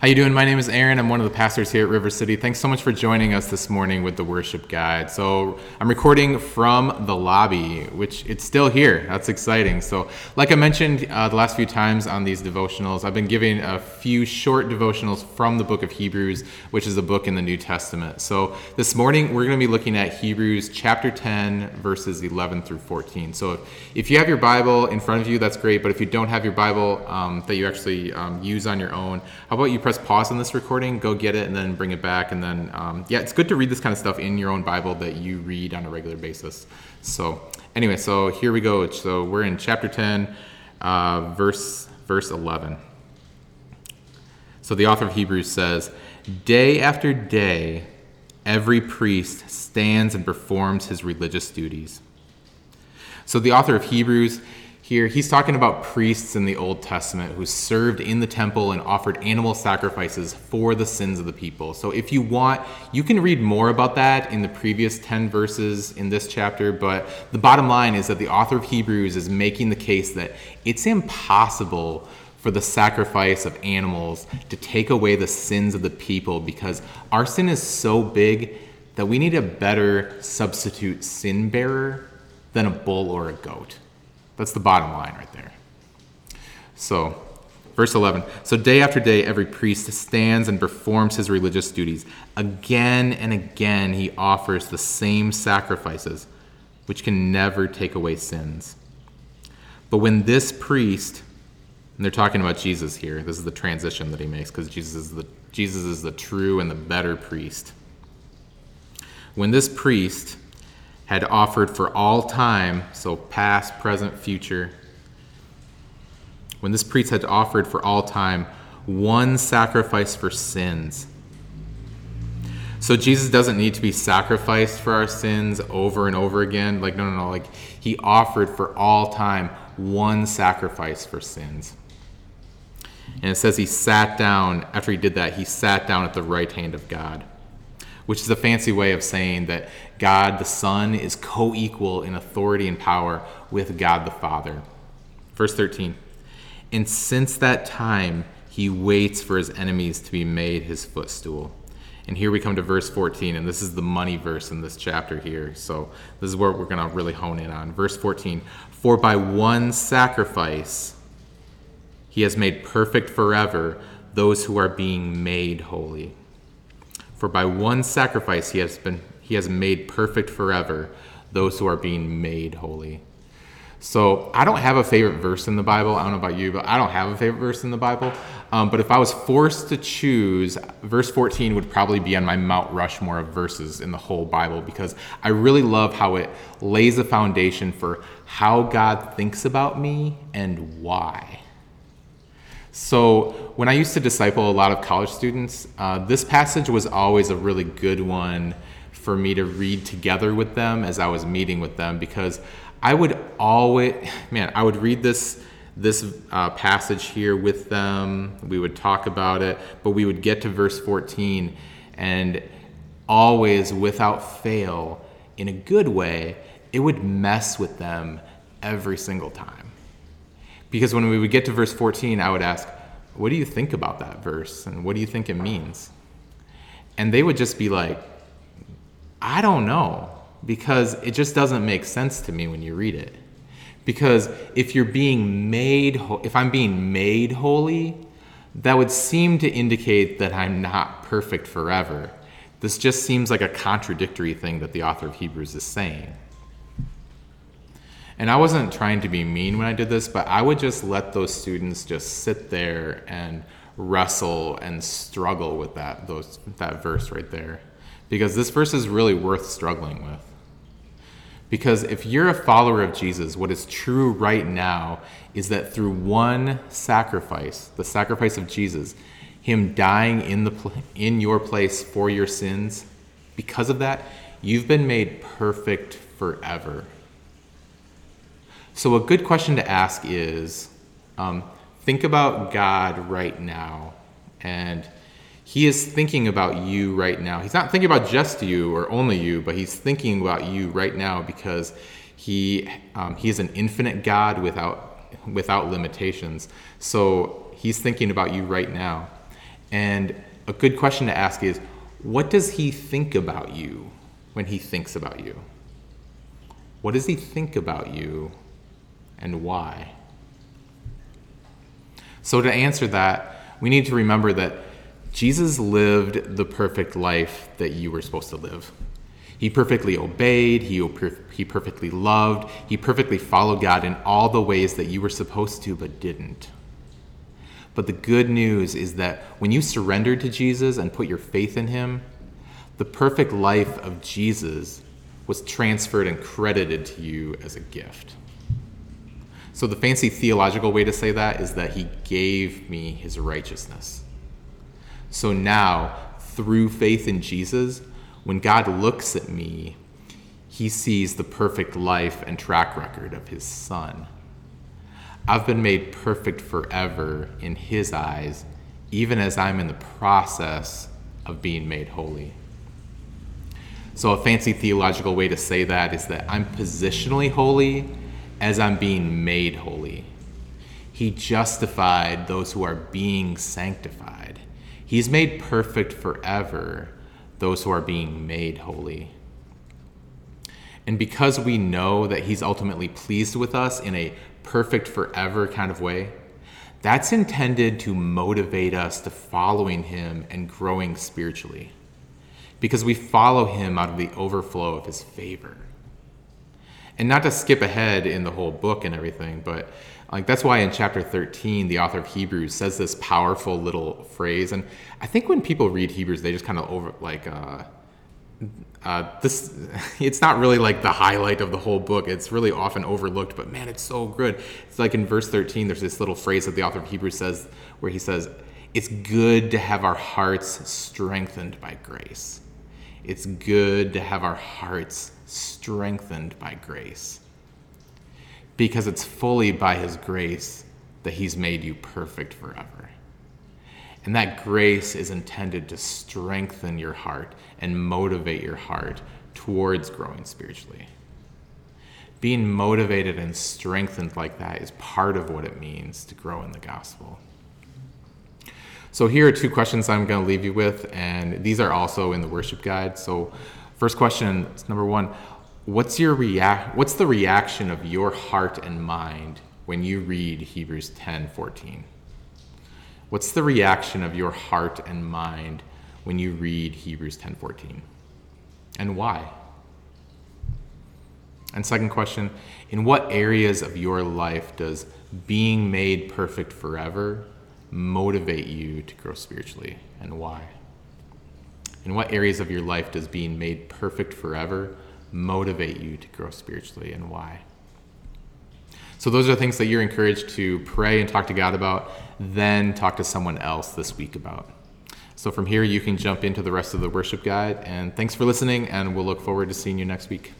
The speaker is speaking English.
How you doing? My name is Aaron. I'm one of the pastors here at River City. Thanks so much for joining us this morning with the worship guide. So I'm recording from the lobby, which it's still here. That's exciting. So, like I mentioned uh, the last few times on these devotionals, I've been giving a few short devotionals from the book of Hebrews, which is a book in the New Testament. So this morning we're going to be looking at Hebrews chapter 10, verses 11 through 14. So if you have your Bible in front of you, that's great. But if you don't have your Bible um, that you actually um, use on your own, how about you press pause on this recording, go get it, and then bring it back. And then, um, yeah, it's good to read this kind of stuff in your own Bible that you read on a regular basis. So, anyway, so here we go. So we're in chapter 10, uh, verse verse 11. So the author of Hebrews says, "Day after day, every priest stands and performs his religious duties." So the author of Hebrews here, he's talking about priests in the Old Testament who served in the temple and offered animal sacrifices for the sins of the people. So, if you want, you can read more about that in the previous 10 verses in this chapter. But the bottom line is that the author of Hebrews is making the case that it's impossible for the sacrifice of animals to take away the sins of the people because our sin is so big that we need a better substitute sin bearer than a bull or a goat. That's the bottom line right there. So, verse 11 So, day after day, every priest stands and performs his religious duties. Again and again, he offers the same sacrifices, which can never take away sins. But when this priest, and they're talking about Jesus here, this is the transition that he makes because Jesus is the Jesus is the true and the better priest. When this priest had offered for all time, so past, present, future, when this priest had offered for all time one sacrifice for sins. So Jesus doesn't need to be sacrificed for our sins over and over again. Like, no, no, no. Like, he offered for all time one sacrifice for sins. And it says he sat down, after he did that, he sat down at the right hand of God which is a fancy way of saying that God the Son is co equal in authority and power with God the Father. Verse 13 And since that time, he waits for his enemies to be made his footstool. And here we come to verse 14, and this is the money verse in this chapter here. So this is where we're going to really hone in on. Verse 14 For by one sacrifice he has made perfect forever those who are being made holy. For by one sacrifice he has been he has made perfect forever those who are being made holy. So I don't have a favorite verse in the Bible. I don't know about you, but I don't have a favorite verse in the Bible. Um, but if I was forced to choose, verse 14 would probably be on my Mount Rushmore of verses in the whole Bible because I really love how it lays a foundation for how God thinks about me and why. So, when I used to disciple a lot of college students, uh, this passage was always a really good one for me to read together with them as I was meeting with them because I would always, man, I would read this this uh, passage here with them. We would talk about it, but we would get to verse 14 and always, without fail, in a good way, it would mess with them every single time. Because when we would get to verse 14, I would ask, What do you think about that verse? And what do you think it means? And they would just be like, I don't know, because it just doesn't make sense to me when you read it. Because if you're being made, if I'm being made holy, that would seem to indicate that I'm not perfect forever. This just seems like a contradictory thing that the author of Hebrews is saying. And I wasn't trying to be mean when I did this, but I would just let those students just sit there and wrestle and struggle with that those that verse right there. Because this verse is really worth struggling with. Because if you're a follower of Jesus, what is true right now is that through one sacrifice, the sacrifice of Jesus, him dying in the in your place for your sins, because of that, you've been made perfect forever. So, a good question to ask is um, think about God right now. And He is thinking about you right now. He's not thinking about just you or only you, but He's thinking about you right now because He, um, he is an infinite God without, without limitations. So, He's thinking about you right now. And a good question to ask is what does he think about you when he thinks about you? What does he think about you and why? So, to answer that, we need to remember that Jesus lived the perfect life that you were supposed to live. He perfectly obeyed, he, he perfectly loved, he perfectly followed God in all the ways that you were supposed to but didn't. But the good news is that when you surrendered to Jesus and put your faith in him, the perfect life of Jesus was transferred and credited to you as a gift. So, the fancy theological way to say that is that he gave me his righteousness. So now, through faith in Jesus, when God looks at me, he sees the perfect life and track record of his son. I've been made perfect forever in his eyes, even as I'm in the process of being made holy. So, a fancy theological way to say that is that I'm positionally holy as I'm being made holy. He justified those who are being sanctified. He's made perfect forever those who are being made holy. And because we know that He's ultimately pleased with us in a perfect forever kind of way, that's intended to motivate us to following Him and growing spiritually. Because we follow Him out of the overflow of His favor and not to skip ahead in the whole book and everything, but like that's why in chapter 13 the author of Hebrews says this powerful little phrase, and I think when people read Hebrews they just kind of over like uh, uh, this. It's not really like the highlight of the whole book. It's really often overlooked, but man, it's so good. It's like in verse 13 there's this little phrase that the author of Hebrews says where he says, "It's good to have our hearts strengthened by grace." It's good to have our hearts strengthened by grace. Because it's fully by His grace that He's made you perfect forever. And that grace is intended to strengthen your heart and motivate your heart towards growing spiritually. Being motivated and strengthened like that is part of what it means to grow in the gospel. So, here are two questions I'm going to leave you with, and these are also in the worship guide. So, First question number one what's your react what's the reaction of your heart and mind when you read Hebrews 10 14 what's the reaction of your heart and mind when you read hebrews 10 14 and why? And second question in what areas of your life does being made perfect forever motivate you to grow spiritually and why in what areas of your life does being made perfect forever motivate you to grow spiritually and why? So, those are things that you're encouraged to pray and talk to God about, then talk to someone else this week about. So, from here, you can jump into the rest of the worship guide. And thanks for listening, and we'll look forward to seeing you next week.